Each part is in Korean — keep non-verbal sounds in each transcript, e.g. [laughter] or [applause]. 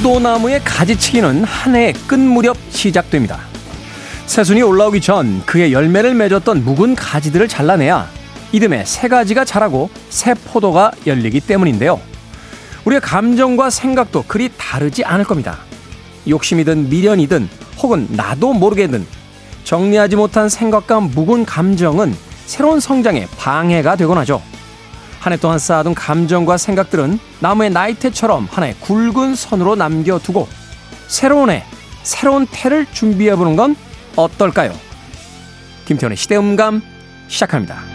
포도나무의 가지치기는 한 해의 끝 무렵 시작됩니다. 새순이 올라오기 전 그의 열매를 맺었던 묵은 가지들을 잘라내야 이듬해 새 가지가 자라고 새 포도가 열리기 때문인데요. 우리의 감정과 생각도 그리 다르지 않을 겁니다. 욕심이든 미련이든 혹은 나도 모르게든 정리하지 못한 생각과 묵은 감정은 새로운 성장에 방해가 되곤 하죠. 한 해 동안 쌓아둔 감정과 생각들은 나무의 나이테처럼 하나의 굵은 선으로 남겨두고 새로운 해, 새로운 태를 준비해보는 건 어떨까요? 김태훈의 시대음감 시작합니다.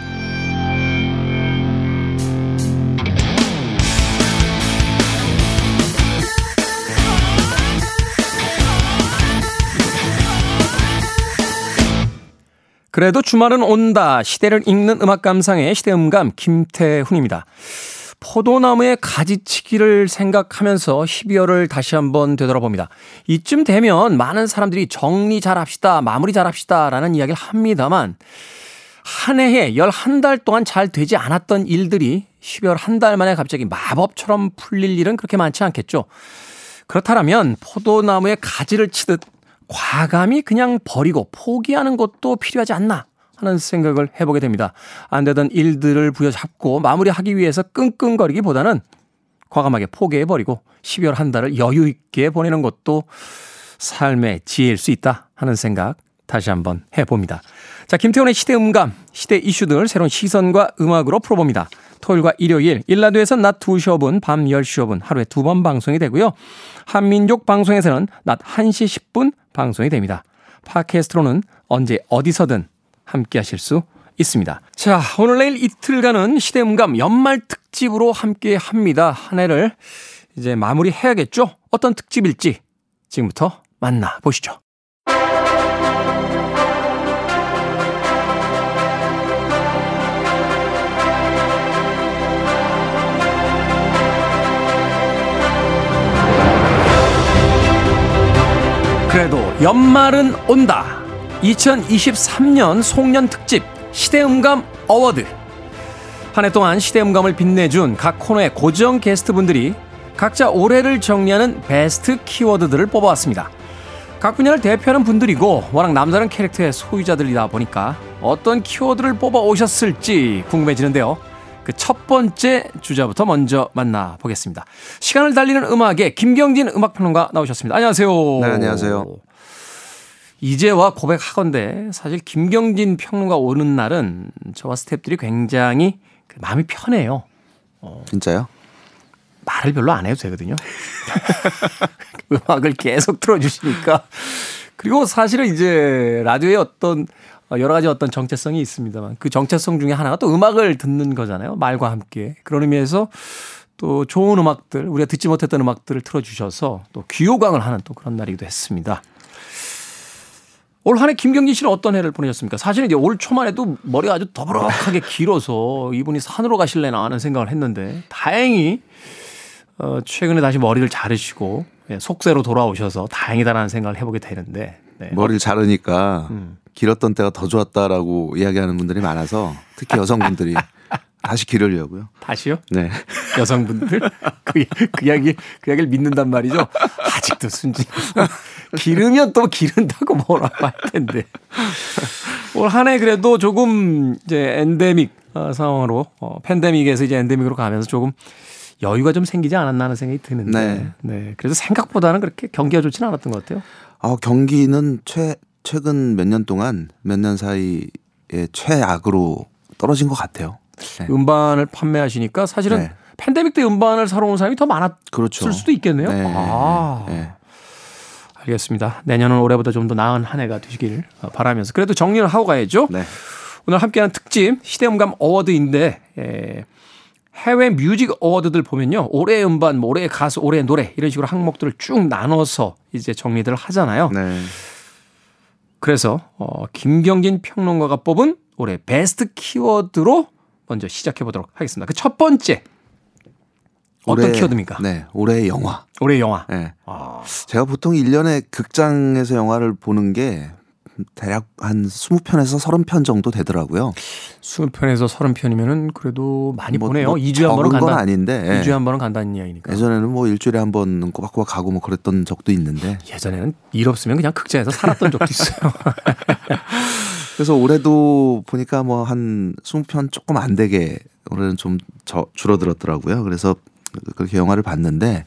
그래도 주말은 온다. 시대를 읽는 음악 감상의 시대음감 김태훈입니다. 포도나무의 가지치기를 생각하면서 12월을 다시 한번 되돌아봅니다. 이쯤 되면 많은 사람들이 정리 잘 합시다, 마무리 잘 합시다 라는 이야기를 합니다만 한 해에 11달 동안 잘 되지 않았던 일들이 12월 한 달 만에 갑자기 마법처럼 풀릴 일은 그렇게 많지 않겠죠. 그렇다면 포도나무의 가지를 치듯 과감히 그냥 버리고 포기하는 것도 필요하지 않나 하는 생각을 해보게 됩니다. 안 되던 일들을 부여잡고 마무리하기 위해서 끙끙거리기보다는 과감하게 포기해버리고 12월 한 달을 여유 있게 보내는 것도 삶의 지혜일 수 있다 하는 생각 다시 한번 해봅니다. 자, 김태훈의 시대 음감, 시대 이슈들 새로운 시선과 음악으로 풀어봅니다. 토요일과 일요일, 일라드에서 낮 2시 5분, 밤 10시 5분 하루에 두 번 방송이 되고요. 한민족 방송에서는 낮 1시 10분 방송이 됩니다. 팟캐스트로는 언제 어디서든 함께 하실 수 있습니다. 자, 오늘 내일 이틀간은 시대음감 연말 특집으로 함께 합니다. 한 해를 이제 마무리 해야겠죠? 어떤 특집일지 지금부터 만나보시죠. 연말은 온다. 2023년 송년 특집 시대음감 award. 한 해 동안 시대음감을 빛내준 각 코너의 고정 게스트분들이 각자 올해를 정리하는 베스트 키워드들을 뽑아왔습니다. 각 분야를 대표하는 분들이고 워낙 남다른 캐릭터의 소유자들이다 보니까 어떤 키워드를 뽑아 오셨을지 궁금해지는데요. 그 첫 번째 주자부터 먼저 만나보겠습니다. 시간을 달리는 음악에 김경진 음악평론가 나오셨습니다. 안녕하세요. 네, 안녕하세요. 이제와 고백하건데 사실 김경진 평론가 오는 날은 저와 스탭들이 굉장히 그 마음이 편해요. 어, 진짜요? 말을 별로 안 해도 되거든요. [laughs] 음악을 계속 틀어주시니까. 그리고 사실은 이제 라디오에 어떤 여러 가지 어떤 정체성이 있습니다만 그 정체성 중에 하나가 또 음악을 듣는 거잖아요. 말과 함께. 그런 의미에서 또 좋은 음악들, 우리가 듣지 못했던 음악들을 틀어주셔서 또 귀호강을 하는 또 그런 날이기도 했습니다. 올 한해 김경진 씨는 어떤 해를 보내셨습니까? 사실은 이제 올 초만 해도 머리가 아주 더부룩하게 길어서 이분이 산으로 가실래나 하는 생각을 했는데 다행히 어, 최근에 다시 머리를 자르시고 예, 속세로 돌아오셔서 다행이다라는 생각을 해보게 되는데 네. 머리를 자르니까 음. 길었던 때가 더 좋았다라고 이야기하는 분들이 많아서 특히 여성분들이 [laughs] 다시 기르려고요. 다시요? 네. 여성분들 그, 그 이야기 그 이야기를 믿는단 말이죠. 아직도 순진. 기르면 또 기른다고 뭐라고 할 텐데. 올 한 해 그래도 조금 이제 엔데믹 어, 상황으로 어, 팬데믹에서 이제 엔데믹으로 가면서 조금 여유가 좀 생기지 않았나 하는 생각이 드는데. 네. 네. 그래서 생각보다는 그렇게 경기가 좋지는 않았던 것 같아요. 아, 경기는 최 최근 몇 년 동안 몇 년 사이에 최악으로 떨어진 것 같아요. 네. 음반을 판매하시니까 사실은 네. 팬데믹 때 음반을 사러 온 사람이 더 많았을 그렇죠. 수도 있겠네요. 네. 아. 네. 알겠습니다. 내년은 올해보다 좀 더 나은 한 해가 되시길 바라면서 그래도 정리를 하고 가야죠. 네. 오늘 함께하는 특집 시대음감 어워드인데 에, 해외 뮤직 어워드들 보면요. 올해의 음반, 뭐 올해의 가수, 올해의 노래 이런 식으로 항목들을 쭉 나눠서 이제 정리들을 하잖아요. 네. 그래서 어, 김경진 평론가가 뽑은 올해 베스트 키워드로 먼저 시작해 보도록 하겠습니다. 그 첫 번째 어떤 키워드입니까? 네, 올해 영화. 올해 영화. 네. 아. 제가 보통 1년에 극장에서 영화를 보는 게 대략 한 20편에서 30편 정도 되더라고요. 20편에서 30편이면은 그래도 많이 뭐, 보네요. 뭐 2주에 한 번은 적은 건 간다. 아닌데. 2주에 한 번은 간다는 이야기니까. 예전에는 뭐 일주일에 한 번은 꼬박꼬박 가고 뭐 그랬던 적도 있는데. 예전에는 일 없으면 그냥 극장에서 살았던 적도 있어요. [laughs] 그래서 올해도 보니까 뭐 한 20편 조금 안 되게 올해는 좀 저, 줄어들었더라고요. 그래서 그렇게 영화를 봤는데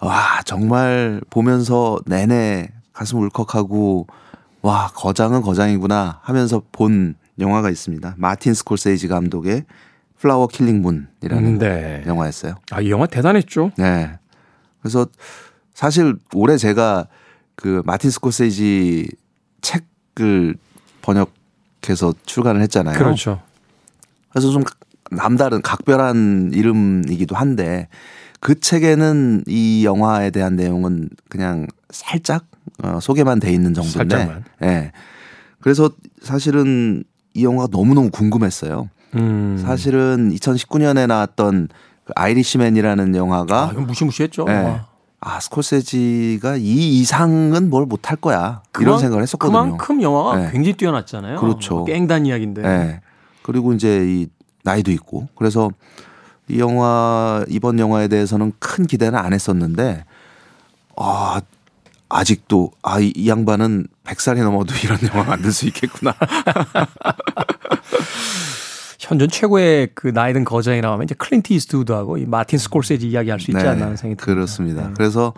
와, 정말 보면서 내내 가슴 울컥하고 와, 거장은 거장이구나 하면서 본 영화가 있습니다. 마틴 스콜세이지 감독의 Flower Killing Moon이라는 네. 영화였어요. 아, 이 영화 대단했죠. 네. 그래서 사실 올해 제가 그 마틴 스콜세이지 책을 번역해서 출간을 했잖아요. 그렇죠. 그래서 좀 남다른 각별한 이름이기도 한데 그 책에는 이 영화에 대한 내용은 그냥 살짝 어, 소개만 돼 있는 정도인데. 살짝만. 예. 그래서 사실은 이 영화가 너무너무 궁금했어요. 음. 사실은 2019년에 나왔던 그 아이리시맨이라는 영화가 아, 무시무시했죠. 예. 와. 아, 스콜세지가 이 이상은 뭘 못할 거야. 이런 그만- 생각을 했었거든요. 그만큼 영화가 네. 굉장히 뛰어났잖아요. 그렇죠. 깽단 이야기인데. 예. 그리고 이제 이 나이도 있고 그래서 이 영화 이번 영화에 대해서는 큰 기대는 안 했었는데 아 아직도 아이 이 양반은 100살이 넘어도 [laughs] 이런 영화 만들 수 있겠구나. [laughs] 현존 최고의 그 나이든 거장이라고 하면 이제 클린트 이스트우드하고 이 마틴 스콜세지 이야기할 수 있지 않나 하는 생각이 듭니다. 네, 그렇습니다. 네. 그래서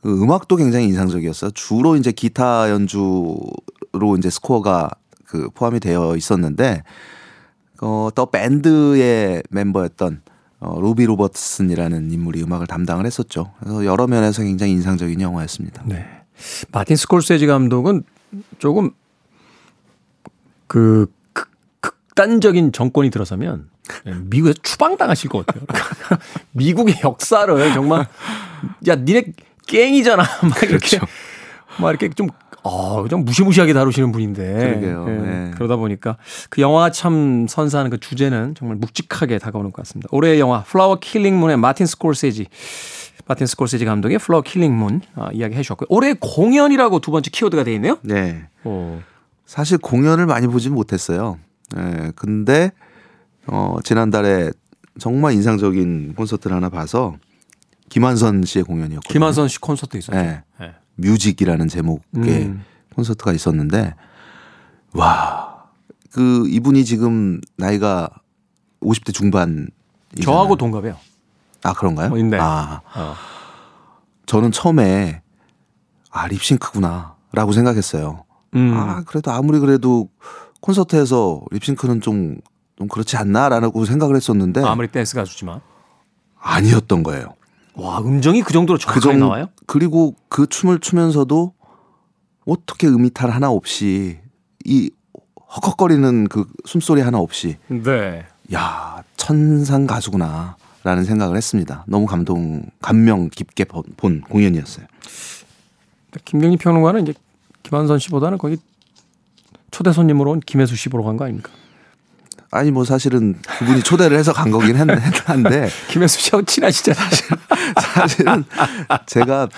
그 음악도 굉장히 인상적이었어요. 주로 이제 기타 연주로 이제 스코어가 그 포함이 되어 있었는데 어, 또 밴드의 멤버였던 어, 로비 로버트슨이라는 인물이 음악을 담당을 했었죠. 그래서 여러 면에서 굉장히 인상적인 영화였습니다. 네. 마틴 스콜세지 감독은 조금 그 극, 극단적인 정권이 들어서면 미국에서 추방당하실 것 같아요. [laughs] 미국의 역사를 정말 야 니네 깽이잖아 [laughs] 막 이렇게 그렇죠. 막 이렇게 좀 어, 좀 무시무시하게 다루시는 분인데. 그러게요. 예, 네. 그러다 보니까 그 영화가 참 선사하는 그 주제는 정말 묵직하게 다가오는 것 같습니다. 올해의 영화 Flower Killing Moon의 마틴 스콜세지 마틴 스콜세지 감독의 Flower Killing Moon 아, 이야기 해 주셨고요. 올해 공연이라고 두 번째 키워드가 되어 있네요. 네. 오. 사실 공연을 많이 보진 못했어요. 예. 근데 어 지난달에 정말 인상적인 콘서트를 하나 봐서 김한선 씨의 공연이었거든요. 김한선 씨 콘서트 있었죠. 네. 예. 뮤직이라는 제목의 음. 콘서트가 있었는데 와. 그 이분이 지금 나이가 50대 중반 저하고 동갑이에요. 아 그런가요? 어, 있네. 아 어. 저는 처음에 아 립싱크구나라고 생각했어요. 음. 아 그래도 아무리 그래도 콘서트에서 립싱크는 좀 좀 그렇지 않나라고 생각을 했었는데 아무리 댄스 가수지만 아니었던 거예요. 와 음정이 그 정도로 그 정확하게 정 나와요? 그리고 그 춤을 추면서도 어떻게 음이탈 하나 없이 이 헉헉거리는 그 숨소리 하나 없이 네. 야 천상 가수구나라는 생각을 했습니다. 너무 감동 감명 깊게 본, 본 공연이었어요. 김경희 평론가는 이제 김한선 씨보다는 거기 초대 손님으로 온 김혜수 씨 보러 간 거 아닙니까? 아니 뭐 사실은 그분이 초대를 해서 간 거긴 했- 했는데 [laughs] 김혜수 씨하고 친하시잖아요. 사실은 제가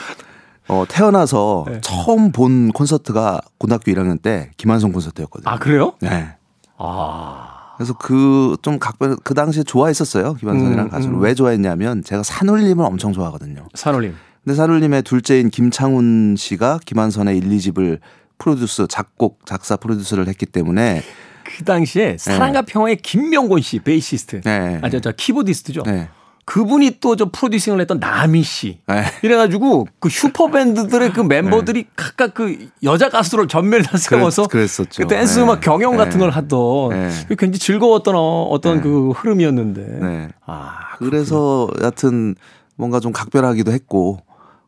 어, 태어나서 네. 처음 본 콘서트가 고등학교 1학년 때 김한성 콘서트였거든요. 아 그래요? 네. 아 그래서 그 좀 각별 그 당시에 좋아했었어요 김한선이랑 음, 가수를 음. 왜 좋아했냐면 제가 산울림을 엄청 좋아하거든요. 산울림. 근데 산울림의 둘째인 김창훈 씨가 김완선의 1, 2집을 produce 작곡 작사 produce를 했기 때문에 그 당시에 사랑과 평화의 김명곤 씨 bassist. 네. 아저 저 keyboardist죠. 네. 그분이 또 저 producing을 했던 나미 씨. 네. 이래가지고 그 슈퍼 밴드들의 그 멤버들이 각각 그 여자 가수를 전면에 다 세워서 그랬. 그 댄스 네. 음악 경연 같은 네. 걸 하던 네. 굉장히 즐거웠던 어, 어떤 네. 그 흐름이었는데. 네. 아 그래서 여하튼 뭔가 좀 각별하기도 했고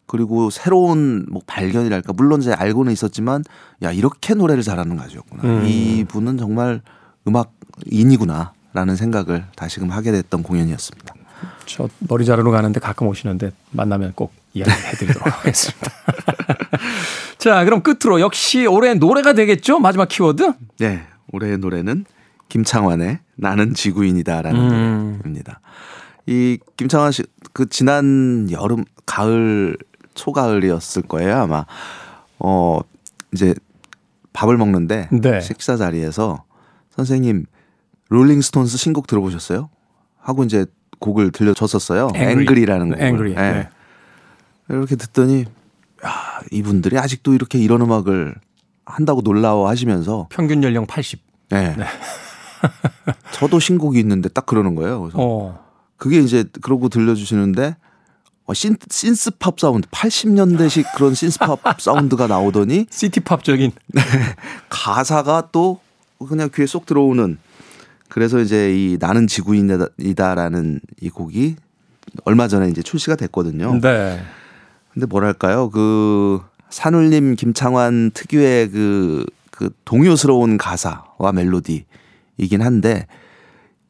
그리고 새로운 뭐 발견이랄까 물론 이제 알고는 있었지만 야 이렇게 노래를 잘하는 가수였구나 음. 이분은 정말 음악인이구나라는 생각을 다시금 하게 됐던 공연이었습니다. 저 머리 자르러 가는데 가끔 오시는데 만나면 꼭 이야기해드리도록 [laughs] 하겠습니다. [laughs] 자, 그럼 끝으로 역시 올해 노래가 되겠죠? 마지막 키워드? 네 올해의 노래는 김창완의 나는 지구인이다라는 음. 노래입니다. 이 김창완 씨 그 지난 여름 가을 초가을이었을 거예요 아마 어 이제 밥을 먹는데 네. 식사 자리에서 선생님 롤링스톤스 신곡 들어보셨어요? 하고 이제 곡을 들려줬었어요. Angry. 앵그리 라는 곡을. Angry, 예. 네. 이렇게 듣더니 야, 이분들이 아직도 이렇게 이런 음악을 한다고 놀라워 하시면서 평균 연령 80. 예. 저도 신곡이 있는데 딱 그러는 거예요. 그래서 어. 그게 이제 그러고 들려주시는데 어, 신, 신스팝 사운드 80년대식 그런 신스팝 [laughs] 사운드가 나오더니 시티팝적인. 가사가 또 그냥 귀에 쏙 들어오는 그래서 이제 이 나는 지구인이다라는 이 곡이 얼마 전에 이제 출시가 됐거든요. 네. 근데 뭐랄까요 그 산울림 김창완 특유의 그, 그 동요스러운 가사와 멜로디이긴 한데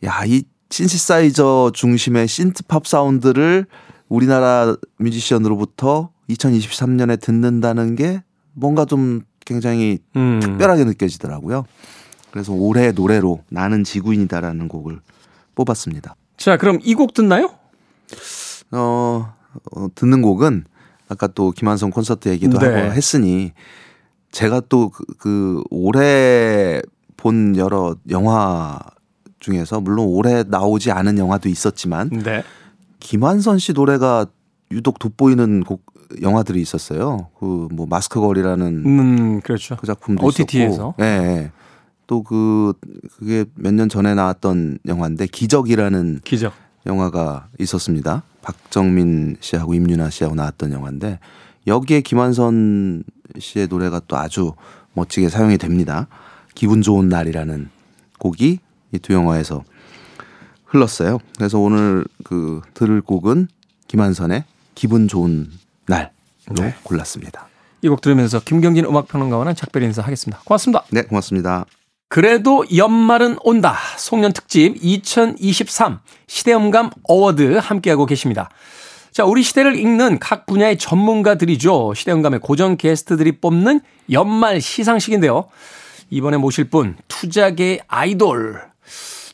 야이 신시사이저 중심의 신트팝 사운드를 우리나라 뮤지션으로부터 2023년에 듣는다는 게 뭔가 좀 굉장히 음. 특별하게 느껴지더라고요. 그래서 올해의 노래로 나는 지구인이다라는 곡을 뽑았습니다. 자, 그럼 이 곡 듣나요? 어, 어, 듣는 곡은 아까 또 김한성 콘서트 얘기도 네. 하고 했으니 제가 또 그, 그 올해 본 여러 영화 중에서 물론 올해 나오지 않은 영화도 있었지만 네. 김한선 씨 노래가 유독 돋보이는 곡 영화들이 있었어요. 그 뭐 마스크 거리라는 음, 그렇죠. 그 작품도 OTT 에서. 있었고, 예. 예. 또그 그게 몇 년 전에 나왔던 영화인데 기적이라는 기적. 영화가 있었습니다. 박정민 씨하고 임윤아 씨하고 나왔던 영화인데 여기에 김한선 씨의 노래가 또 아주 멋지게 사용이 됩니다. 기분 좋은 날이라는 곡이 이 두 영화에서 흘렀어요. 그래서 오늘 그 들을 곡은 김한선의 기분 좋은 날로 네. 골랐습니다. 이 곡 들으면서 김경진 음악평론가와는 작별 인사하겠습니다. 고맙습니다. 네, 고맙습니다. 그래도 연말은 온다. 송년 특집 2023 시대음감 award 함께하고 계십니다. 자, 우리 시대를 읽는 각 분야의 전문가들이죠. 시대음감의 고정 게스트들이 뽑는 연말 시상식인데요. 이번에 모실 분 투자계의 아이돌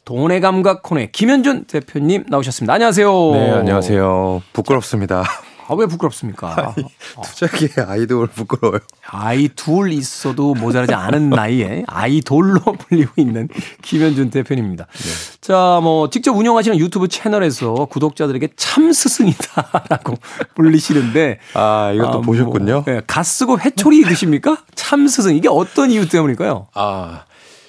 돈의 감각 코너의 김현준 대표님 나오셨습니다. 안녕하세요. 네, 안녕하세요. 부끄럽습니다. 아, 왜 부끄럽습니까? 투자계 아이돌 부끄러워요. 아이 둘 있어도 모자라지 않은 나이에 아이돌로 [laughs] 불리고 있는 김현준 대표님입니다. 자, 뭐 직접 운영하시는 유튜브 채널에서 구독자들에게 참 스승이다라고 [laughs] 불리시는데 아, 이것도 아, 보셨군요. 뭐, 예, 갓 쓰고 회초리 드십니까? 참 스승 이게 어떤 이유 때문일까요? 아,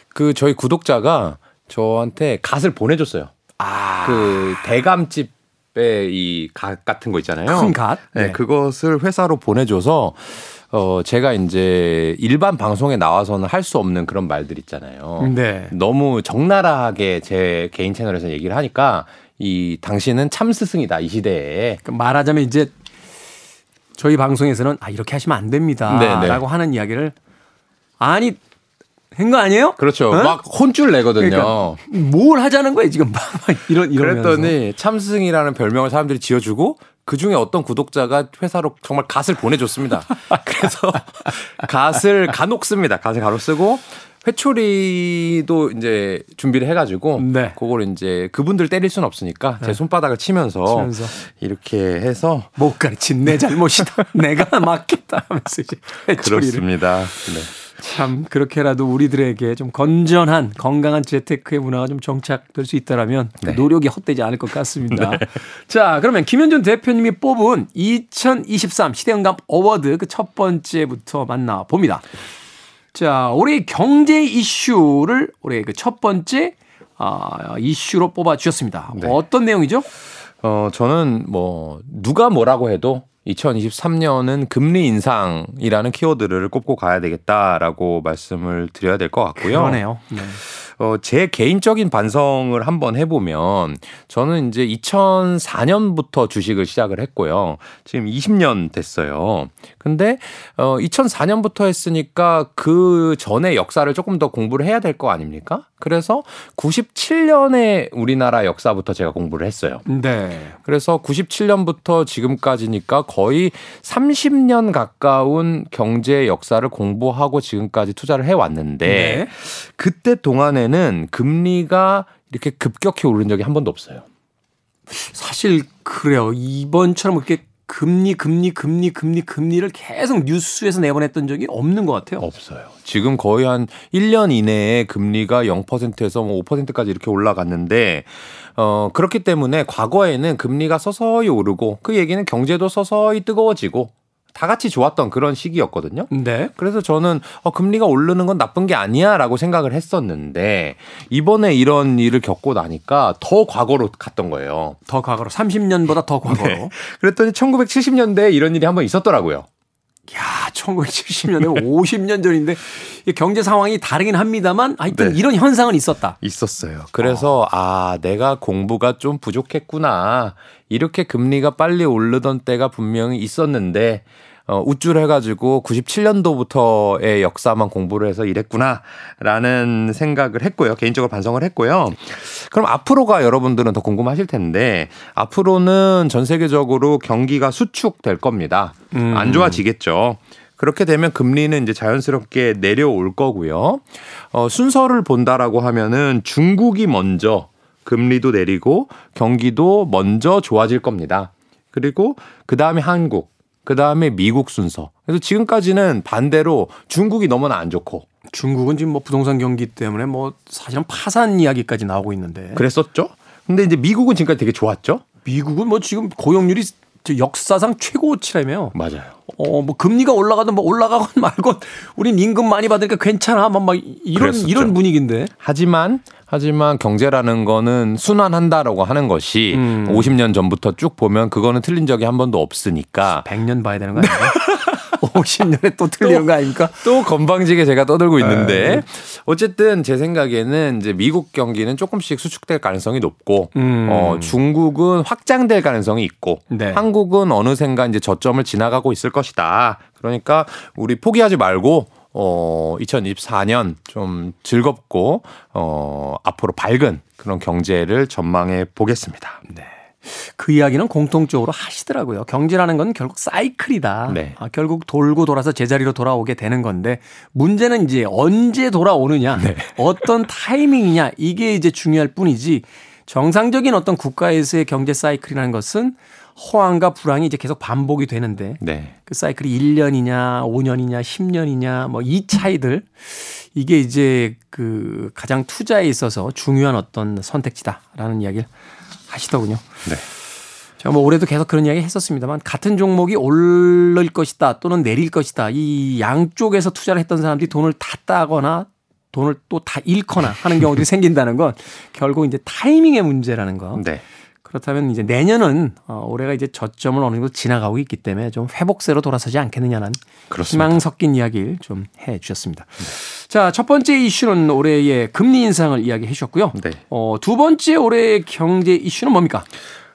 그 저희 구독자가 저한테 갓을 보내줬어요. 아, 그 대감집의 이갓 같은 거 있잖아요. 큰 갓. 네, 네. 그것을 회사로 보내줘서 어 제가 이제 일반 방송에 나와서는 할 수 없는 그런 말들 있잖아요. 네. 너무 적나라하게 제 개인 채널에서 얘기를 하니까 이 당신은 참 스승이다 이 시대에 그 말하자면 이제 저희 방송에서는 아 이렇게 하시면 안 됩니다라고 네, 하는 이야기를 아니 한거 아니에요? 그렇죠. 어? 막 혼쭐 내거든요. 그러니까 뭘 하자는 거예요 지금 [laughs] 막 이런 이러면서. 그랬더니 참승이라는 별명을 사람들이 지어 주고 그 중에 어떤 구독자가 회사로 정말 갓을 보내줬습니다. [laughs] 그래서 갓을 간혹 씁니다. 갓을 간혹 쓰고 회초리도 이제 준비를 해가지고 네. 그걸 이제 그분들 때릴 수는 없으니까 제 손바닥을 치면서, 치면서. 이렇게 해서 못 가르친 내 잘못이다. [laughs] 내가 맞겠다 하면서 이제 회초리를 그렇습니다. 네. 참 그렇게라도 우리들에게 좀 건전한 건강한 재테크의 문화가 좀 정착될 수 있다라면 그 네. 노력이 헛되지 않을 것 같습니다. 자, 그러면 김현준 대표님이 뽑은 2023 시대음감 award 그 첫 번째부터 만나 봅니다. 자, 올해 경제 이슈를 올해 그 첫 번째 아, 이슈로 뽑아 주셨습니다. 네. 어떤 내용이죠? 어, 저는 뭐, 누가 뭐라고 해도 2023년은 금리 인상이라는 키워드를 꼽고 가야 되겠다라고 말씀을 드려야 될 것 같고요. 그러네요. 네. 어, 제 개인적인 반성을 한번 해보면 저는 이제 2004년부터 주식을 시작을 했고요. 지금 20년 됐어요. 근데 어, 2004년부터 했으니까 그 전에 역사를 조금 더 공부를 해야 될 거 아닙니까? 그래서 97년에 우리나라 역사부터 제가 공부를 했어요. 네. 그래서 97년부터 지금까지니까 거의 30년 가까운 경제 역사를 공부하고 지금까지 투자를 해왔는데 네. 그때 동안에는 금리가 이렇게 급격히 오른 적이 한 번도 없어요. 사실 그래요. 이번처럼 그렇게 금리, 금리, 금리, 금리, 금리를 계속 뉴스에서 내보냈던 적이 없는 것 같아요. 없어요. 지금 거의 한 1년 이내에 금리가 0%에서 뭐 5%까지 이렇게 올라갔는데 어 그렇기 때문에 과거에는 금리가 서서히 오르고 그 얘기는 경제도 서서히 뜨거워지고 다 같이 좋았던 그런 시기였거든요. 네. 그래서 저는 어, 금리가 오르는 건 나쁜 게 아니야라고 생각을 했었는데 이번에 이런 일을 겪고 나니까 더 과거로 갔던 거예요. 더 과거로 30년보다 더 과거로. 네. 그랬더니 1970년대에 이런 일이 한번 있었더라고요. 야, 1970년대 50년 [laughs] 전인데 경제 상황이 다르긴 합니다만 하여튼 네. 이런 현상은 있었다. 있었어요. 그래서 아 내가 공부가 좀 부족했구나. 이렇게 금리가 빨리 오르던 때가 분명히 있었는데 어, 우쭐해가지고 97년도부터의 역사만 공부를 해서 이랬구나라는 생각을 했고요. 개인적으로 반성을 했고요. 그럼 앞으로가 여러분들은 더 궁금하실 텐데 앞으로는 전 세계적으로 경기가 수축될 겁니다. 음. 안 좋아지겠죠. 그렇게 되면 금리는 이제 자연스럽게 내려올 거고요. 어, 순서를 본다라고 하면은 중국이 먼저 금리도 내리고 경기도 먼저 좋아질 겁니다. 그리고 그 다음에 한국, 그 다음에 미국 순서. 그래서 지금까지는 반대로 중국이 너무나 안 좋고 중국은 지금 뭐 부동산 경기 때문에 뭐 사실은 파산 이야기까지 나오고 있는데 그랬었죠. 근데 이제 미국은 지금까지 되게 좋았죠. 미국은 뭐 지금 고용률이 저 역사상 최고치라며. 맞아요. 어, 뭐 금리가 올라가든 뭐 올라가건 말건 우린 임금 많이 받으니까 괜찮아. 막, 막 이런 그랬었죠. 이런 분위기인데. 하지만 하지만 경제라는 거는 순환한다라고 하는 것이 음. 50년 전부터 쭉 보면 그거는 틀린 적이 한 번도 없으니까 100년 봐야 되는 거 아닙니까? [laughs] 50년에 또 틀리는 거 아닙니까? 또 건방지게 제가 떠들고 있는데 네. 어쨌든 제 생각에는 이제 미국 경기는 조금씩 수축될 가능성이 높고 음. 어, 중국은 확장될 가능성이 있고 네. 한국은 어느샌가 이제 저점을 지나가고 있을 것이다. 그러니까 우리 포기하지 말고 어 2024년 좀 즐겁고 어 앞으로 밝은 그런 경제를 전망해 보겠습니다. 그 이야기는 공통적으로 하시더라고요. 경제라는 건 결국 사이클이다. 네. 아, 결국 돌고 돌아서 제자리로 돌아오게 되는 건데 문제는 이제 언제 돌아오느냐, 네. 어떤 타이밍이냐 이게 이제 중요할 뿐이지 정상적인 어떤 국가에서의 경제 사이클이라는 것은 호황과 불황이 이제 계속 반복이 되는데 네. 그 사이클이 1년이냐, 5년이냐, 10년이냐, 뭐 이 차이들 이게 이제 그 가장 투자에 있어서 중요한 어떤 선택지다라는 이야기를 하시더군요. 네. 제가 뭐 올해도 계속 그런 이야기 했었습니다만 같은 종목이 오를 것이다 또는 내릴 것이다 이 양쪽에서 투자를 했던 사람들이 돈을 다 따거나 돈을 또 다 잃거나 하는 경우들이 [laughs] 생긴다는 건 결국 이제 타이밍의 문제라는 거. 네. 그렇다면 이제 내년은 어, 올해가 이제 저점을 어느 정도 지나가고 있기 때문에 좀 회복세로 돌아서지 않겠느냐는 그렇습니다. 희망 섞인 이야기를 좀 해 주셨습니다. 자, 첫 번째 이슈는 올해의 금리 인상을 이야기해 주셨고요. 네. 어, 두 번째 올해의 경제 이슈는 뭡니까?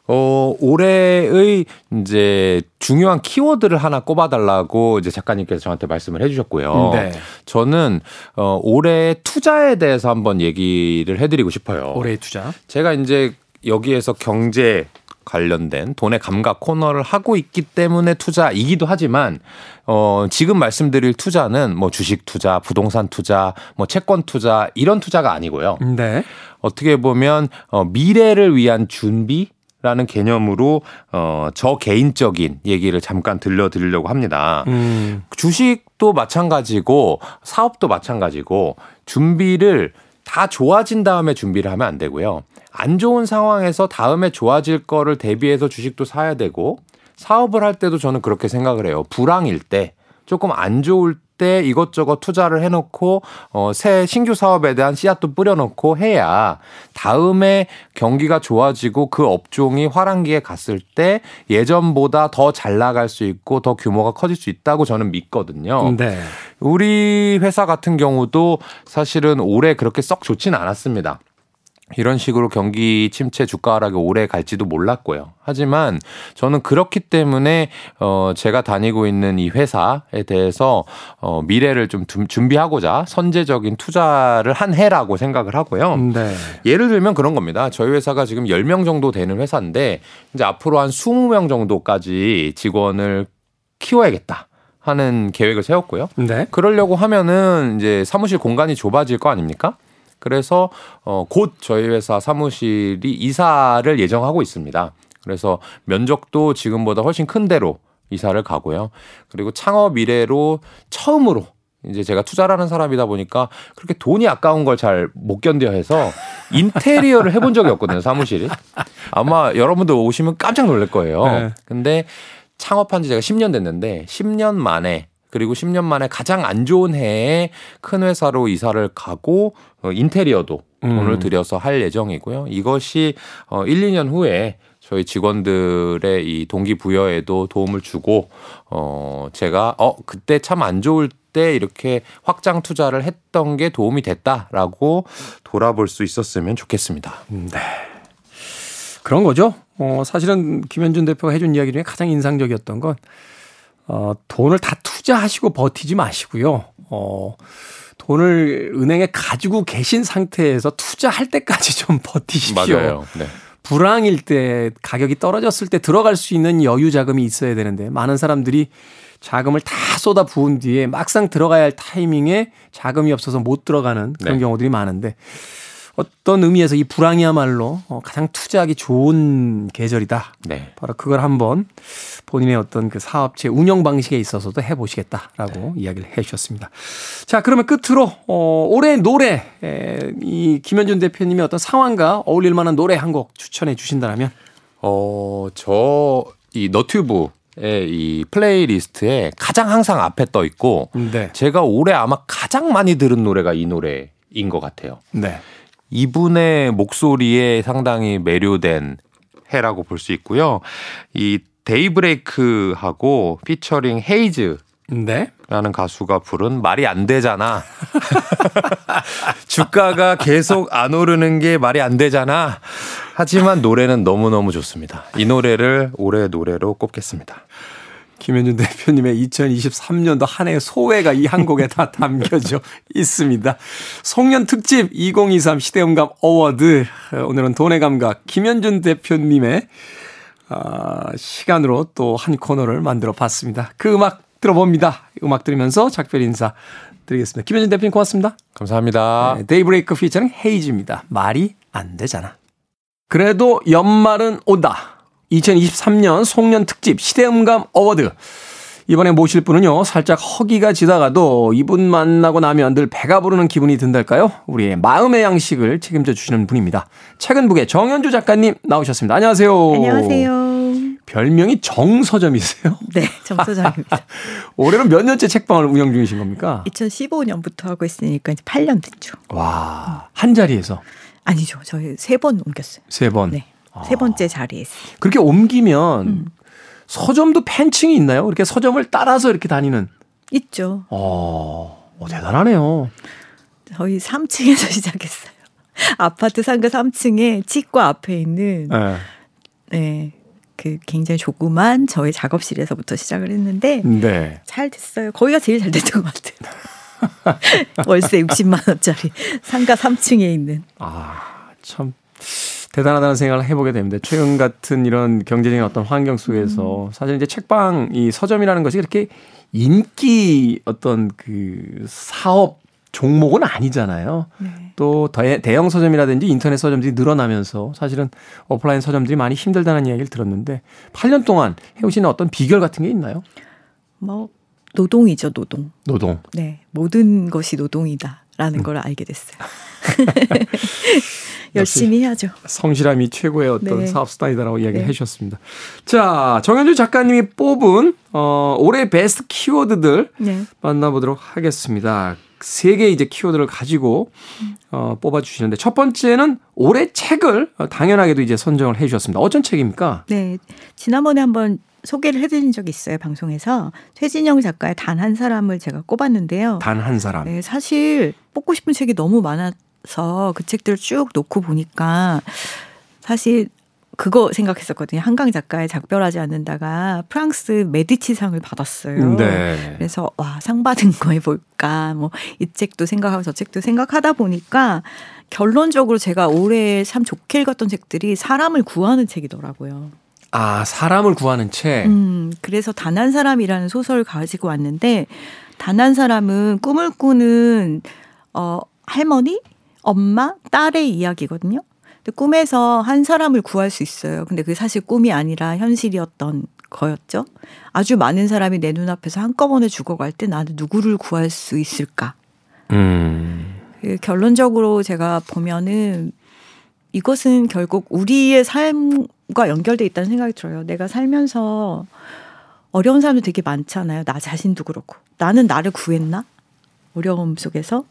어, 올해의 이제 중요한 키워드를 하나 꼽아달라고 이제 작가님께서 저한테 말씀을 해주셨고요. 네. 저는 어, 올해 투자에 대해서 한번 얘기를 해드리고 싶어요. 올해의 투자. 제가 이제 여기에서 경제 관련된 돈의 감각 코너를 하고 있기 때문에 투자이기도 하지만 어 지금 말씀드릴 투자는 뭐 주식 투자, 부동산 투자, 뭐 채권 투자 이런 투자가 아니고요. 네. 어떻게 보면 어 미래를 위한 준비 라는 개념으로 어 저 개인적인 얘기를 잠깐 들려드리려고 합니다. 음. 주식도 마찬가지고 사업도 마찬가지고 준비를 다 좋아진 다음에 준비를 하면 안 되고요. 안 좋은 상황에서 다음에 좋아질 거를 대비해서 주식도 사야 되고 사업을 할 때도 저는 그렇게 생각을 해요. 불황일 때 조금 안 좋을 때 이것저것 투자를 해놓고 어, 새 신규 사업에 대한 씨앗도 뿌려놓고 해야 다음에 경기가 좋아지고 그 업종이 화랑기에 갔을 때 예전보다 더 잘 나갈 수 있고 더 규모가 커질 수 있다고 저는 믿거든요. 네. 우리 회사 같은 경우도 사실은 올해 그렇게 썩 좋지는 않았습니다. 이런 식으로 경기 침체 주가 하락이 오래 갈지도 몰랐고요. 하지만 저는 그렇기 때문에 어 제가 다니고 있는 이 회사에 대해서 어 미래를 좀 둔- 준비하고자 선제적인 투자를 한 해라고 생각을 하고요. 네. 예를 들면 그런 겁니다. 저희 회사가 지금 10명 정도 되는 회사인데 이제 앞으로 한 20명 정도까지 직원을 키워야겠다 하는 계획을 세웠고요. 네. 그러려고 하면은 이제 사무실 공간이 좁아질 거 아닙니까? 그래서 어, 곧 저희 회사 사무실이 이사를 예정하고 있습니다. 그래서 면적도 지금보다 훨씬 큰 데로 이사를 가고요. 그리고 창업 미래로 처음으로 이제 제가 투자를 하는 사람이다 보니까 그렇게 돈이 아까운 걸 잘 못 견뎌 해서 인테리어를 해본 적이 없거든요, 사무실이. 아마 여러분들 오시면 깜짝 놀랄 거예요. 네. 근데 창업한 지 제가 10년 됐는데 10년 만에 그리고 10년 만에 가장 안 좋은 해에 큰 회사로 이사를 가고 어, 인테리어도 돈을 음. 들여서 할 예정이고요. 이것이 어 1, 2년 후에 저희 직원들의 이 동기부여에도 도움을 주고 어 제가 어 그때 참 안 좋을 때 이렇게 확장 투자를 했던 게 도움이 됐다라고 돌아볼 수 있었으면 좋겠습니다. 네. 그런 거죠. 어, 사실은 김현준 대표가 해준 이야기 중에 가장 인상적이었던 건, 어, 돈을 다 투자하시고 버티지 마시고요. 어, 돈을 은행에 가지고 계신 상태에서 투자할 때까지 좀 [laughs] 버티십시오. 맞아요. 네. 불황일 때 가격이 떨어졌을 때 들어갈 수 있는 여유 자금이 있어야 되는데 많은 사람들이 자금을 다 쏟아 부은 뒤에 막상 들어가야 할 타이밍에 자금이 없어서 못 들어가는 그런 네. 경우들이 많은데 어떤 의미에서 이 불황이야말로 어, 가장 투자하기 좋은 계절이다. 네. 바로 그걸 한번 본인의 어떤 그 사업체 운영 방식에 있어서도 해보시겠다라고 네. 이야기를 해 주셨습니다. 자, 그러면 끝으로, 어, 올해 노래, 에, 이 김현준 대표님의 어떤 상황과 어울릴 만한 노래 한 곡 추천해 주신다면? 어, 저 이 너튜브의 이 playlist에 가장 항상 앞에 떠 있고 네. 제가 올해 아마 가장 많이 들은 노래가 이 노래인 것 같아요. 네. 이분의 목소리에 상당히 매료된 해라고 볼 수 있고요. 이 데이브레이크하고 피처링 헤이즈 네. 라는 가수가 부른 말이 안 되잖아. [laughs] 주가가 계속 안 오르는 게 말이 안 되잖아. 하지만 노래는 너무너무 좋습니다. 이 노래를 올해 노래로 꼽겠습니다. 김현준 대표님의 2023년도 한해 소회가 이 한 곡에 다 담겨져 있습니다. 송년 특집 2023 시대음감 award. 오늘은 돈의 감각 김현준 대표님의 아, 시간으로 또 한 코너를 만들어 봤습니다. 그 음악 들어봅니다. 음악 들으면서 작별 인사 드리겠습니다. 김현준 대표님 고맙습니다. 감사합니다. 네, 데이브레이크 피처링 헤이즈입니다. 말이 안 되잖아. 그래도 연말은 온다. 2023년 송년 특집 시대음감 award. 이번에 모실 분은요, 살짝 허기가 지다가도 이분 만나고 나면 늘 배가 부르는 기분이 든달까요? 우리의 마음의 양식을 책임져 주시는 분입니다. 최근 북의 정현주 작가님 나오셨습니다. 안녕하세요. 안녕하세요. 별명이 정서점이세요? [laughs] 네, 정소장입니다. [laughs] 올해는 몇 년째 책방을 운영 중이신 겁니까? 2015년부터 하고 있으니까 이제 8년 됐죠. 와, 한 자리에서 아니죠. 저희 세 번 옮겼어요. 세 번. 네. 세 번째 자리에 있어요. 그렇게 옮기면 음. 서점도 팬층이 있나요? 이렇게 서점을 따라서 이렇게 다니는. 있죠. 어, 어, 대단하네요. 저희 3층에서 [laughs] 시작했어요. 아파트 상가 3층에 치과 앞에 있는 네. 네. 그 굉장히 조그만 저희 작업실에서부터 시작을 했는데 네. 잘 됐어요. 거기가 제일 잘 됐던 것 같아요. [laughs] 월세 60만 원짜리 상가 3층에 있는 아, 참 대단하다는 생각을 해보게 됩니다. 최근 같은 이런 경제적인 어떤 환경 속에서 사실 이제 책방 이 서점이라는 것이 그렇게 인기 어떤 그 사업 종목은 아니잖아요. 네. 또 대- 대형 서점이라든지 인터넷 서점들이 늘어나면서 사실은 오프라인 서점들이 많이 힘들다는 이야기를 들었는데 8년 동안 해오시는 어떤 비결 같은 게 있나요? 뭐 노동이죠, 노동. 노동. 네, 모든 것이 노동이다 라는 걸 알게 됐어요. [laughs] 열심히 해야죠. 성실함이 최고의 어떤 네. 사업 수단이다라고 이야기를 네. 해주셨습니다. 자, 정현주 작가님이 뽑은 어, 올해 베스트 키워드들 네. 만나보도록 하겠습니다. 세 개의 이제 키워드를 가지고 어, 뽑아주시는데 첫 번째는 올해 책을 어, 당연하게도 이제 선정을 해주셨습니다. 어떤 책입니까? 네. 지난번에 한번 소개를 해드린 적이 있어요. 방송에서 최진영 작가의 단 한 사람을 제가 꼽았는데요. 단 한 사람. 네, 사실 뽑고 싶은 책이 너무 많아서 그 책들을 쭉 놓고 보니까 사실 그거 생각했었거든요. 한강 작가의 작별하지 않는다가 프랑스 메디치상을 받았어요. 네. 그래서 와 상 받은 거 해볼까 뭐 이 책도 생각하고 저 책도 생각하다 보니까 결론적으로 제가 올해 참 좋게 읽었던 책들이 사람을 구하는 책이더라고요. 아, 사람을 구하는 책. 음, 그래서 단 한 사람이라는 소설을 가지고 왔는데 단 한 사람은 꿈을 꾸는 어 할머니, 엄마, 딸의 이야기거든요. 근데 꿈에서 한 사람을 구할 수 있어요. 근데 그게 사실 꿈이 아니라 현실이었던 거였죠. 아주 많은 사람이 내 눈앞에서 한꺼번에 죽어갈 때 나는 누구를 구할 수 있을까? 음. 그 결론적으로 제가 보면은 이것은 결국 우리의 삶과 연결돼 있다는 생각이 들어요. 내가 살면서 어려운 사람도 되게 많잖아요. 나 자신도 그렇고. 나는 나를 구했나? 어려움 속에서?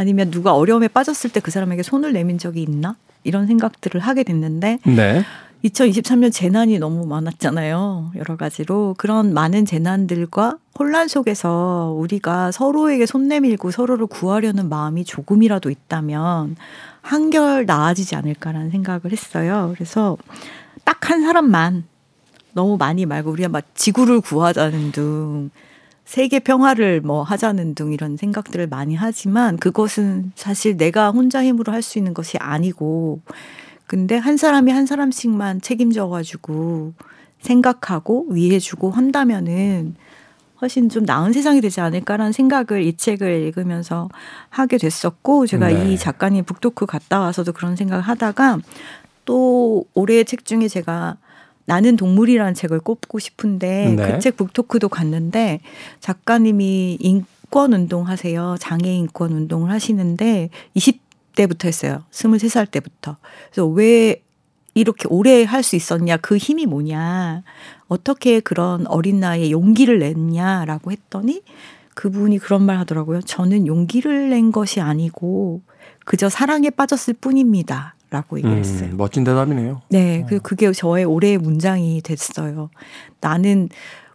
아니면 누가 어려움에 빠졌을 때 그 사람에게 손을 내민 적이 있나? 이런 생각들을 하게 됐는데 네. 2023년 재난이 너무 많았잖아요. 여러 가지로. 그런 많은 재난들과 혼란 속에서 우리가 서로에게 손 내밀고 서로를 구하려는 마음이 조금이라도 있다면 한결 나아지지 않을까라는 생각을 했어요. 그래서 딱 한 사람만 너무 많이 말고 우리가 막 지구를 구하자는 둥 세계 평화를 뭐 하자는 둥 이런 생각들을 많이 하지만 그것은 사실 내가 혼자 힘으로 할 수 있는 것이 아니고 근데 한 사람이 한 사람씩만 책임져 가지고 생각하고 위해주고 한다면은 훨씬 좀 나은 세상이 되지 않을까라는 생각을 이 책을 읽으면서 하게 됐었고 제가 네. 이 작가님 북토크 갔다 와서도 그런 생각을 하다가 또 올해의 책 중에 제가 나는 동물이라는 책을 꼽고 싶은데 네. 그책 북토크도 갔는데 작가님이 인권 운동 하세요. 장애 인권 운동을 하시는데 20대부터 했어요. 23살 때부터. 그래서 왜 이렇게 오래 할 수 있었냐? 그 힘이 뭐냐? 어떻게 그런 어린 나이에 용기를 냈냐라고 했더니 그분이 그런 말 하더라고요. 저는 용기를 낸 것이 아니고 그저 사랑에 빠졌을 뿐입니다. 라고 얘기를 했어요. 음, 멋진 대답이네요. 네, 그 그게 저의 올해의 문장이 됐어요. 나는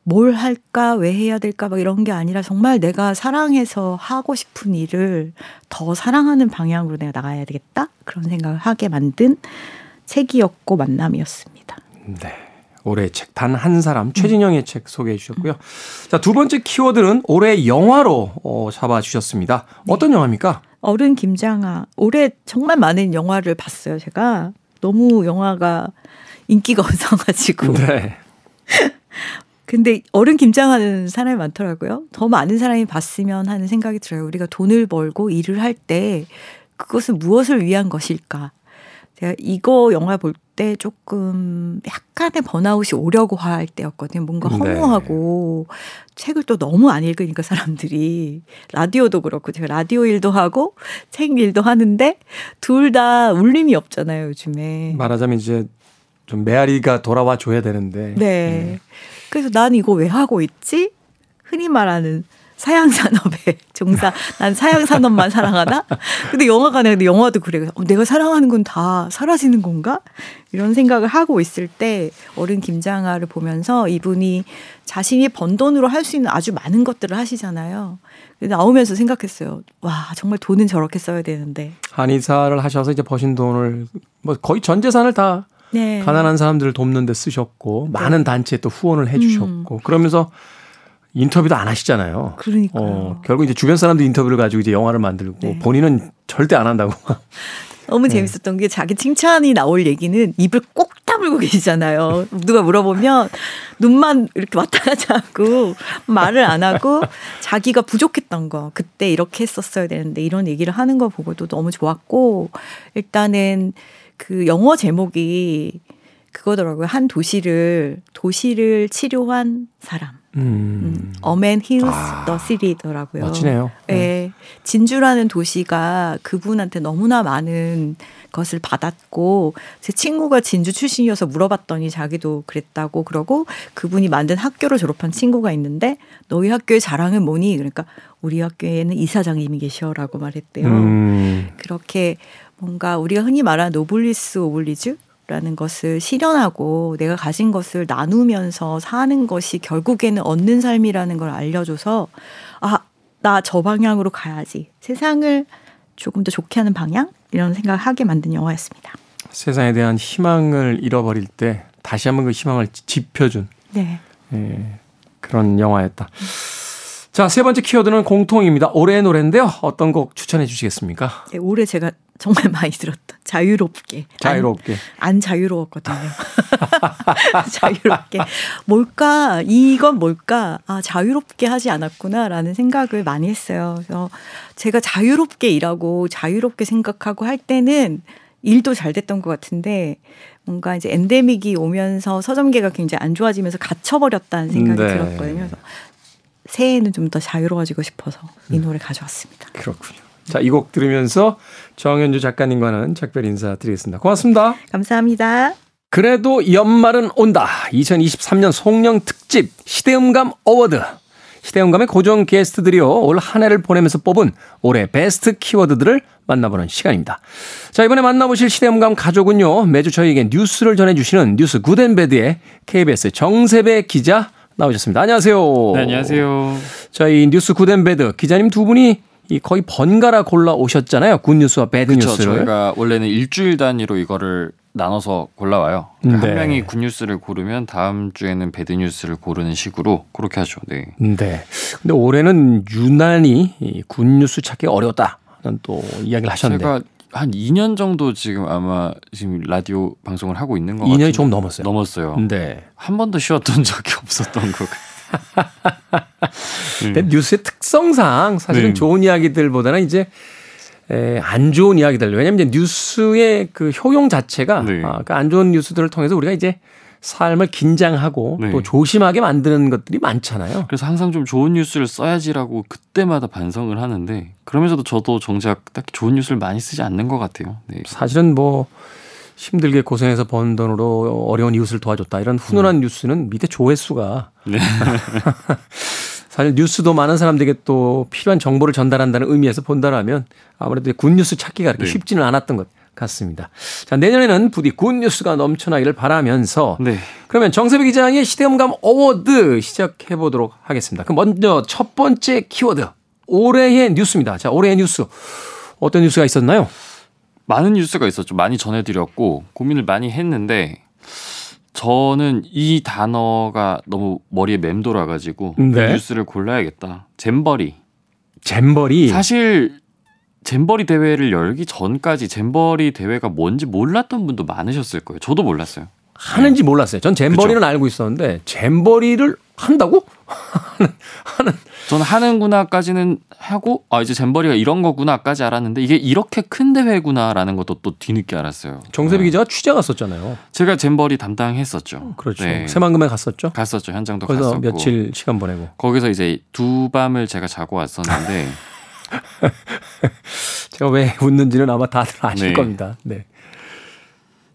뭘 할까, 왜 해야 될까, 막 이런 게 아니라 정말 내가 사랑해서 하고 싶은 일을 더 사랑하는 방향으로 내가 나가야 되겠다 그런 생각을 하게 만든 책이었고 만남이었습니다. 네. 올해 책 단 한 사람 최진영의 책 소개해 주셨고요. 자, 두 번째 키워드는 올해 영화로 어, 잡아 주셨습니다. 어떤 영화입니까? 어른 김장아 올해 정말 많은 영화를 봤어요. 제가 너무 영화가 인기가 [laughs] 없어가지고. 네. [laughs] 근데 어른 김장하는 사람이 많더라고요. 더 많은 사람이 봤으면 하는 생각이 들어요. 우리가 돈을 벌고 일을 할 때 그것은 무엇을 위한 것일까? 제가 이거 영화 볼 때 조금 약간의 번아웃이 오려고 할 때였거든요. 뭔가 네. 허무하고 책을 또 너무 안 읽으니까 사람들이 라디오도 그렇고 제가 라디오 일도 하고 책 일도 하는데 둘 다 울림이 없잖아요, 요즘에. 말하자면 이제 좀 메아리가 돌아와 줘야 되는데. 네. 그래서 난 이거 왜 하고 있지? 흔히 말하는 사양 산업에 [laughs] 종사. 난 사양 산업만 사랑하나? 근데 영화관에 근데 영화도 그래. 어, 내가 사랑하는 건 다 사라지는 건가? 이런 생각을 하고 있을 때 어른 김장아를 보면서 이분이 자신이 번 돈으로 할 수 있는 아주 많은 것들을 하시잖아요. 나오면서 생각했어요. 와, 정말 돈은 저렇게 써야 되는데. 한의사를 하셔서 이제 버신 돈을 뭐 거의 전 재산을 다 네. 가난한 사람들을 돕는 데 쓰셨고 많은 단체에 또 후원을 해 주셨고 음. 그러면서 인터뷰도 안 하시잖아요. 그러니까요. 어, 결국 이제 주변 사람들 인터뷰를 가지고 이제 영화를 만들고 네. 본인은 절대 안 한다고. [laughs] 너무 재밌었던 게 자기 칭찬이 나올 얘기는 입을 꼭 다물고 계시잖아요. 누가 물어보면 눈만 이렇게 왔다 갔다 하고 말을 안 하고 자기가 부족했던 거 그때 이렇게 했었어야 되는데 이런 얘기를 하는 거 보고도 너무 좋았고 일단은 그 영어 제목이 그거더라고요. 한 도시를 도시를 치료한 사람. 음. Heals 아, the City더라고요. 멋지네요. 예. 진주라는 도시가 그분한테 너무나 많은 것을 받았고 제 친구가 진주 출신이어서 물어봤더니 자기도 그랬다고 그러고 그분이 만든 학교를 졸업한 친구가 있는데 너희 학교의 자랑은 뭐니? 그러니까 우리 학교에는 이사장님이 계셔라고 말했대요. 음. 그렇게 뭔가 우리가 흔히 말하는 노블리스 오블리주 라는 것을 실현하고 내가 가진 것을 나누면서 사는 것이 결국에는 얻는 삶이라는 걸 알려줘서 아, 나 저 방향으로 가야지. 세상을 조금 더 좋게 하는 방향? 이런 생각을 하게 만든 영화였습니다. 세상에 대한 희망을 잃어버릴 때 다시 한번 그 희망을 짚어준 네. 예, 그런 영화였다. 자, 세 번째 키워드는 공통입니다. 올해의 노래인데요. 어떤 곡 추천해 주시겠습니까? 네, 올해 제가 [laughs] 정말 많이 들었던 자유롭게. 자유롭게. 안, 안 자유로웠거든요. [laughs] 자유롭게. 뭘까? 이건 뭘까? 아, 자유롭게 하지 않았구나라는 생각을 많이 했어요. 그래서 제가 자유롭게 일하고 자유롭게 생각하고 할 때는 일도 잘 됐던 것 같은데 뭔가 이제 엔데믹이 오면서 서점계가 굉장히 안 좋아지면서 갇혀버렸다는 생각이 네. 들었거든요. 그래서 새해에는 좀 더 자유로워지고 싶어서 이 노래 가져왔습니다. 그렇군요. 자, 이 곡 들으면서 정현주 작가님과는 작별 인사 드리겠습니다. 고맙습니다. 감사합니다. 그래도 연말은 온다. 2023년 송년 특집 시대음감 award. 시대음감의 고정 게스트들이요. 올 한 해를 보내면서 뽑은 올해 베스트 키워드들을 만나보는 시간입니다. 자, 이번에 만나보실 시대음감 가족은요. 매주 저희에게 뉴스를 전해주시는 뉴스 good and bad의 KBS 정세배 기자 나오셨습니다. 안녕하세요. 네, 안녕하세요. 저희 뉴스 good and bad 기자님 두 분이 이 거의 번갈아 골라 오셨잖아요. 굿뉴스와 배드뉴스를. 저희가 원래는 일주일 단위로 이거를 나눠서 골라와요. 그러니까 네. 한 명이 good news를 고르면 다음 주에는 bad news를 고르는 식으로 그렇게 하죠. 네. 네. 근데 올해는 유난히 이 good news 찾기 어려웠다는 또 이야기를 하셨는데 제가 한 2년 정도 지금 아마 지금 라디오 방송을 하고 있는 것 같아요. 2년이 조금 넘었어요. 넘었어요. 네. 한 번도 쉬었던 [laughs] 적이 없었던 것 같아요. [laughs] 근데 뉴스의 특성상 사실은 네. 좋은 이야기들보다는 이제 에, 안 좋은 이야기들. 왜냐면 이제 뉴스의 그 효용 자체가 네. 아, 그안 좋은 뉴스들을 통해서 우리가 이제 삶을 긴장하고 네. 또 조심하게 만드는 것들이 많잖아요. 그래서 항상 좀 좋은 뉴스를 써야지라고 그때마다 반성을 하는데 그러면서도 저도 정작 딱히 좋은 뉴스를 많이 쓰지 않는 것 같아요. 네. 사실은 뭐 힘들게 고생해서 번 돈으로 어려운 이웃을 도와줬다 이런 훈훈한 뉴스는 밑에 조회수가 네. [laughs] 사실 뉴스도 많은 사람들에게 또 필요한 정보를 전달한다는 의미에서 본다라면 아무래도 good news 찾기가 그렇게 네. 쉽지는 않았던 것 같 습니다. 자 내년에는 부디 good news가 넘쳐나기를 바라면서 네. 그러면 정세배 기자의 시대음감 award 시작해 보도록 하겠습니다. 그럼 먼저 첫 번째 키워드 올해의 뉴스입니다. 자 올해의 뉴스 어떤 뉴스가 있었나요? 많은 뉴스가 있었죠. 많이 전해드렸고 고민을 많이 했는데 저는 이 단어가 너무 머리에 맴돌아가지고 네. 그 뉴스를 골라야겠다. 잼버리. 잼버리 사실 잼버리 대회를 열기 전까지 잼버리 대회가 뭔지 몰랐던 분도 많으셨을 거예요. 저도 몰랐어요. 하는지 몰랐어요. 전 잼버리는 알고 있었는데 잼버리를 한다고? [laughs] 저는 하는구나까지는 하고 아 이제 잼버리가 이런 거구나까지 알았는데 이게 이렇게 큰 대회구나라는 것도 또 뒤늦게 알았어요. 정세배 네. 기자가 취재 갔었잖아요. 제가 잼버리 담당했었죠. 그렇죠. 네. 새만금에 갔었죠. 갔었죠. 현장도 거기서 갔었고. 며칠 시간 보내고. 거기서 이제 두 밤을 제가 자고 왔었는데 [laughs] [laughs] 제가 왜 웃는지는 아마 다들 아실 네. 겁니다. 네.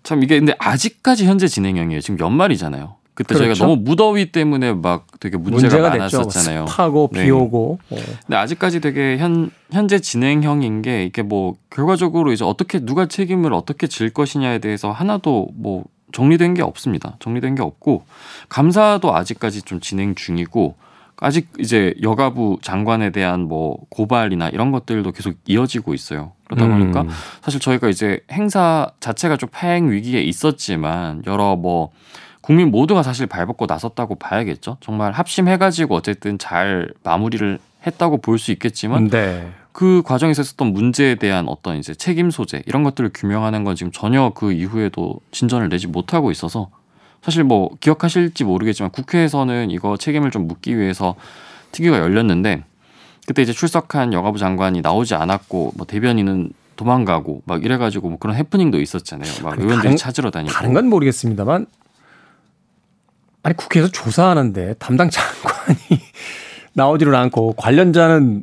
참 이게 근데 아직까지 현재 진행형이에요. 지금 연말이잖아요. 그때 그렇죠. 저희가 너무 무더위 때문에 막 되게 문제가, 문제가. 많았었잖아요. 습하고 네. 비 오고. 어. 근데 아직까지 되게 현 현재 진행형인 게 이게 뭐 결과적으로 이제 어떻게 누가 책임을 어떻게 질 것이냐에 대해서 하나도 뭐 정리된 게 없습니다. 정리된 게 없고 감사도 아직까지 좀 진행 중이고 아직 이제 여가부 장관에 대한 뭐 고발이나 이런 것들도 계속 이어지고 있어요. 그러다 보니까 음. 사실 저희가 이제 행사 자체가 좀 파행 위기에 있었지만 여러 뭐 국민 모두가 사실 발벗고 나섰다고 봐야겠죠. 정말 합심해가지고 어쨌든 잘 마무리를 했다고 볼 수 있겠지만 네. 그 과정에서 있었던 문제에 대한 어떤 이제 책임 소재 이런 것들을 규명하는 건 지금 전혀 그 이후에도 진전을 내지 못하고 있어서 사실 뭐 기억하실지 모르겠지만 국회에서는 이거 책임을 좀 묻기 위해서 특위가 열렸는데 그때 이제 출석한 여가부 장관이 나오지 않았고 뭐 대변인은 도망가고 막 이래가지고 뭐 그런 해프닝도 있었잖아요. 막 의원들이 다른- 찾으러 다니고. 다른 건 모르겠습니다만 아니 국회에서 조사하는데 담당 장관이 [laughs] 나오지를 않고 관련자는 뭐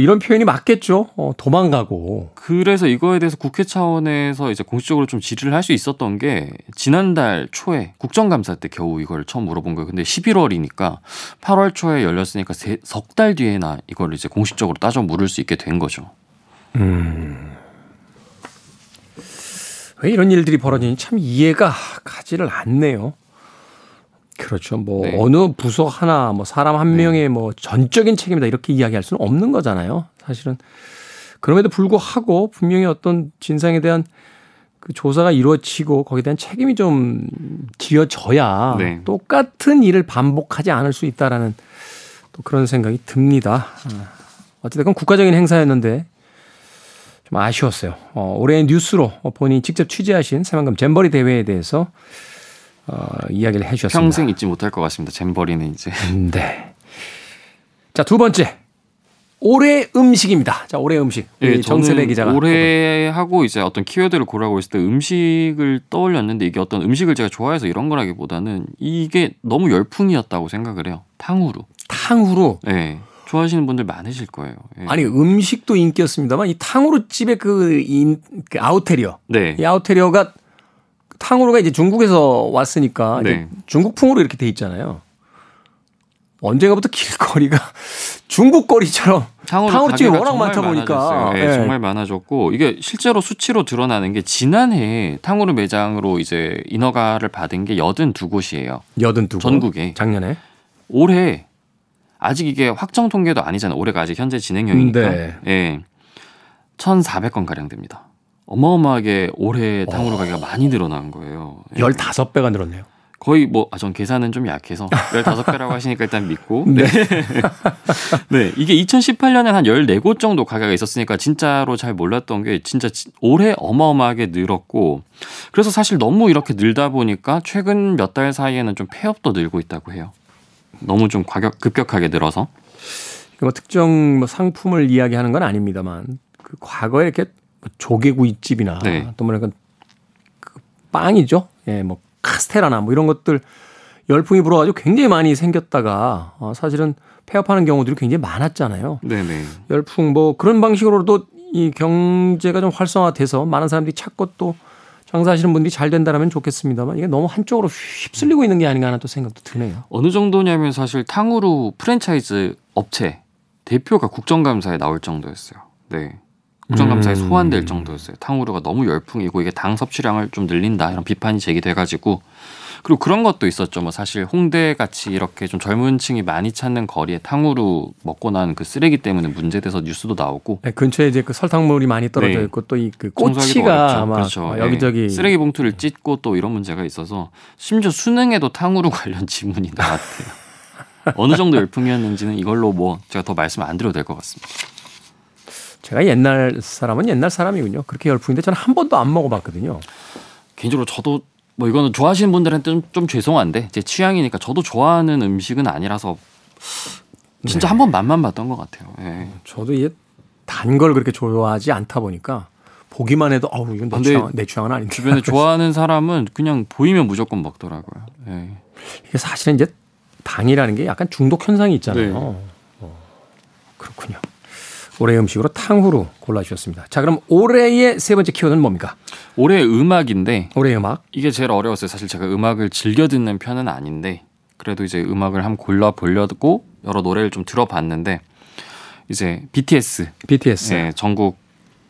이런 표현이 맞겠죠. 어, 도망가고. 그래서 이거에 대해서 국회 차원에서 이제 공식적으로 좀 질의를 할 수 있었던 게 지난달 초에 국정감사 때 겨우 이걸 처음 물어본 거예요. 근데 11월이니까 8월 초에 열렸으니까 석 달 뒤에나 이걸 이제 공식적으로 따져 물을 수 있게 된 거죠. 왜 이런 일들이 벌어지는지 참 이해가 가지를 않네요. 그렇죠. 뭐 네. 어느 부서 하나 뭐 사람 한 명의 뭐 전적인 책임이다 이렇게 이야기할 수는 없는 거잖아요. 사실은 그럼에도 불구하고 분명히 어떤 진상에 대한 그 조사가 이루어지고 거기에 대한 책임이 좀 지어져야 네. 똑같은 일을 반복하지 않을 수 있다라는 또 그런 생각이 듭니다. 아, 어쨌든 국가적인 행사였는데 좀 아쉬웠어요. 어, 올해의 뉴스로 본인이 직접 취재하신 새만금 잼버리 대회에 대해서 어, 이야기를 해주셨습니다. 평생 잊지 못할 것 같습니다. 잼버리는 이제 네. 자, 두 번째. 올해 음식입니다. 자, 올해 음식. 예, 우리 정세배 기자가. 올해 하고 이제 어떤 키워드를 고르고 있을 때 음식을 떠올렸는데 이게 어떤 음식을 제가 좋아해서 이런 거라기보다는 이게 너무 열풍이었다고 생각을 해요. 탕후루. 탕후루. 예. 좋아하시는 분들 많으실 거예요. 예. 아니, 음식도 인기였습니다만 이 탕후루 집의 그, 인, 그 아우테리어. 네. 이 아우테리어가 탕후루가 이제 중국에서 왔으니까 이제 네. 중국풍으로 이렇게 돼 있잖아요. 언젠가부터 길거리가 [laughs] 중국 거리처럼 탕후루 집이 가게가 워낙 많다 보니까. 예, 예. 정말 많아졌고 이게 실제로 수치로 드러나는 게 지난해 탕후루 매장으로 이제 인허가를 받은 게 82곳이에요. 여든 두 전국에. 작년에 올해 아직 이게 확정 통계도 아니잖아요. 올해가 아직 현재 진행형이니까. 네. 예. 1,400건 가량 됩니다. 어마어마하게 올해 탕후루 가게가 많이 늘어난 거예요. 예. 15배가 늘었네요. 거의 뭐, 아, 전 계산은 좀 약해서 15배라고 [laughs] 하시니까 일단 믿고. 네. 네. [laughs] 이게 2018년에 한 14곳 정도 가게가 있었으니까 진짜로 잘 몰랐던 게 진짜 지- 올해 어마어마하게 늘었고 그래서 사실 너무 이렇게 늘다 보니까 최근 몇 달 사이에는 좀 폐업도 늘고 있다고 해요. 너무 좀 가격 급격하게 늘어서. 뭐 특정 뭐 상품을 이야기하는 건 아닙니다만 그 과거에 이렇게 뭐 조개구이집이나 네. 또 뭐랄까 그 빵이죠. 예, 뭐 카스테라나 뭐 이런 것들 열풍이 불어가지고 굉장히 많이 생겼다가 어, 사실은 폐업하는 경우들이 굉장히 많았잖아요. 네네. 열풍 뭐 그런 방식으로도 이 경제가 좀 활성화돼서 많은 사람들이 찾고 또 장사하시는 분들이 잘 된다라면 좋겠습니다만 이게 너무 한쪽으로 휩쓸리고 있는 게 아닌가 하는 또 생각도 드네요. 어느 정도냐면 사실 탕후루 프랜차이즈 업체 대표가 국정감사에 나올 정도였어요. 네. 국정감사에 음. 소환될 정도였어요. 탕후루가 너무 열풍이고 이게 당 섭취량을 좀 늘린다 이런 비판이 제기돼가지고 그리고 그런 것도 있었죠. 뭐 사실 홍대 같이 이렇게 좀 젊은층이 많이 찾는 거리에 탕후루 먹고 난 그 쓰레기 때문에 문제돼서 뉴스도 나오고 네, 근처에 이제 그 설탕물이 많이 떨어져 네. 있고 또이 그 꼬치가. 아마 그렇죠. 예. 여기저기 쓰레기 봉투를 찢고 또 이런 문제가 있어서 심지어 수능에도 탕후루 [laughs] 관련 지문이 나왔대요. 어느 정도 열풍이었는지는 이걸로 뭐 제가 더 말씀 안 드려도 될 것 같습니다. 제가 옛날 사람은 옛날 사람이군요. 그렇게 열풍인데 저는 한 번도 안 먹어봤거든요. 개인적으로 저도 뭐 이거는 좋아하시는 분들한테 좀, 좀 죄송한데 제 취향이니까 저도 좋아하는 음식은 아니라서 진짜 한번 맛만 봤던 것 같아요. 예. 저도 이게 단 걸 그렇게 좋아하지 않다 보니까 보기만 해도 어우 이건 내 취향 내 취향은 아닌데. 주변에 [laughs] 좋아하는 사람은 그냥 보이면 무조건 먹더라고요. 예. 이게 사실은 이제 당이라는 게 약간 중독 현상이 있잖아요. 네. 어, 그렇군요. 올해 음식으로 탕후루 골라주셨습니다. 자 그럼 올해의 세 번째 키워드는 뭡니까? 올해 음악인데 올해 음악. 이게 제일 어려웠어요. 사실 제가 음악을 즐겨 듣는 편은 아닌데 그래도 이제 음악을 한번 골라 보려고 여러 노래를 좀 들어봤는데 이제 BTS BTS. 예, 정국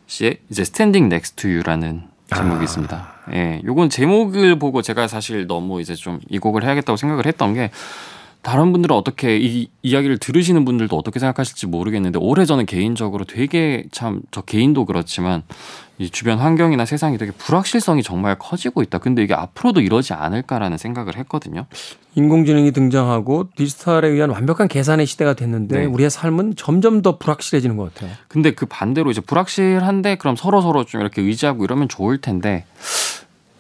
씨의 이제 Standing Next to You라는 제목이 있습니다. 예, 요건 제목을 보고 제가 사실 너무 이제 좀 이 곡을 해야겠다고 생각을 했던 게 다른 분들은 어떻게 이 이야기를 들으시는 분들도 어떻게 생각하실지 모르겠는데 올해 저는 개인적으로 되게 참 저 개인도 그렇지만 이 주변 환경이나 세상이 되게 불확실성이 정말 커지고 있다. 근데 이게 앞으로도 이러지 않을까라는 생각을 했거든요. 인공지능이 등장하고 디지털에 의한 완벽한 계산의 시대가 됐는데 네. 우리의 삶은 점점 더 불확실해지는 것 같아요. 근데 그 반대로 이제 불확실한데 그럼 서로 서로 좀 이렇게 의지하고 이러면 좋을 텐데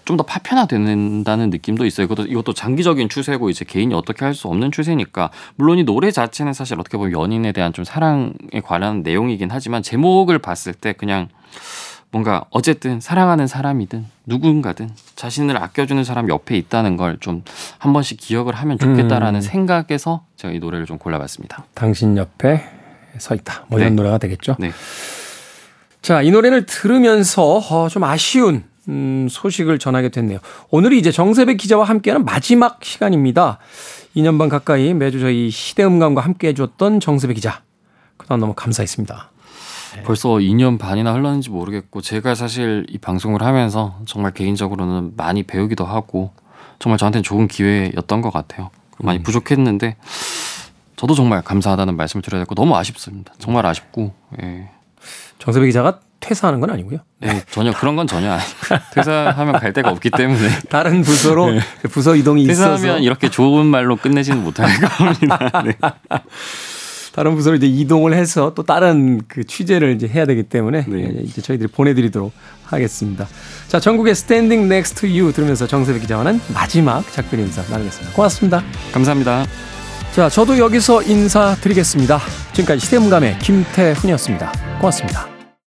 좀 더 파편화된다는 느낌도 있어요. 이것도 이것도 장기적인 추세고 이제 개인이 어떻게 할 수 없는 추세니까 물론 이 노래 자체는 사실 어떻게 보면 연인에 대한 좀 사랑에 관한 내용이긴 하지만 제목을 봤을 때 그냥 뭔가 어쨌든 사랑하는 사람이든 누군가든 자신을 아껴주는 사람 옆에 있다는 걸 좀 한 번씩 기억을 하면 좋겠다라는 음. 생각에서 제가 이 노래를 좀 골라봤습니다. 당신 옆에 서 있다. 뭐 이런 네. 노래가 되겠죠. 네. 자, 이 노래를 들으면서 어, 좀 아쉬운 음, 소식을 전하게 됐네요. 오늘이 이제 정세배 기자와 함께하는 마지막 시간입니다. 2년 반 가까이 매주 저희 시대음감과 함께 해주었던 정세배 기자. 그동안 너무 감사했습니다. 벌써 2년 반이나 흘렀는지 모르겠고 제가 사실 이 방송을 하면서 정말 개인적으로는 많이 배우기도 하고 정말 저한테는 좋은 기회였던 것 같아요. 많이 부족했는데 저도 정말 감사하다는 말씀을 드려야 되고 너무 아쉽습니다. 정말 아쉽고 예. 정세배 기자가 퇴사하는 건 아니고요. 네, 전혀 그런 건 전혀 아니고 [laughs] 퇴사하면 갈 데가 없기 때문에 [laughs] 다른 부서로 부서 이동이 있어서 퇴사하면 이렇게 좋은 말로 끝내지는 못할 [laughs] 겁니다. 네. 다른 부서로 이제 이동을 해서 또 다른 그 취재를 이제 해야 되기 때문에 네. 이제 저희들이 보내드리도록 하겠습니다. 자, 정국의 Standing Next to You 들으면서 정세배 기자와는 마지막 작별 인사 나누겠습니다. 고맙습니다. 감사합니다. 자, 저도 여기서 인사드리겠습니다. 지금까지 시대음감의 김태훈이었습니다. 고맙습니다.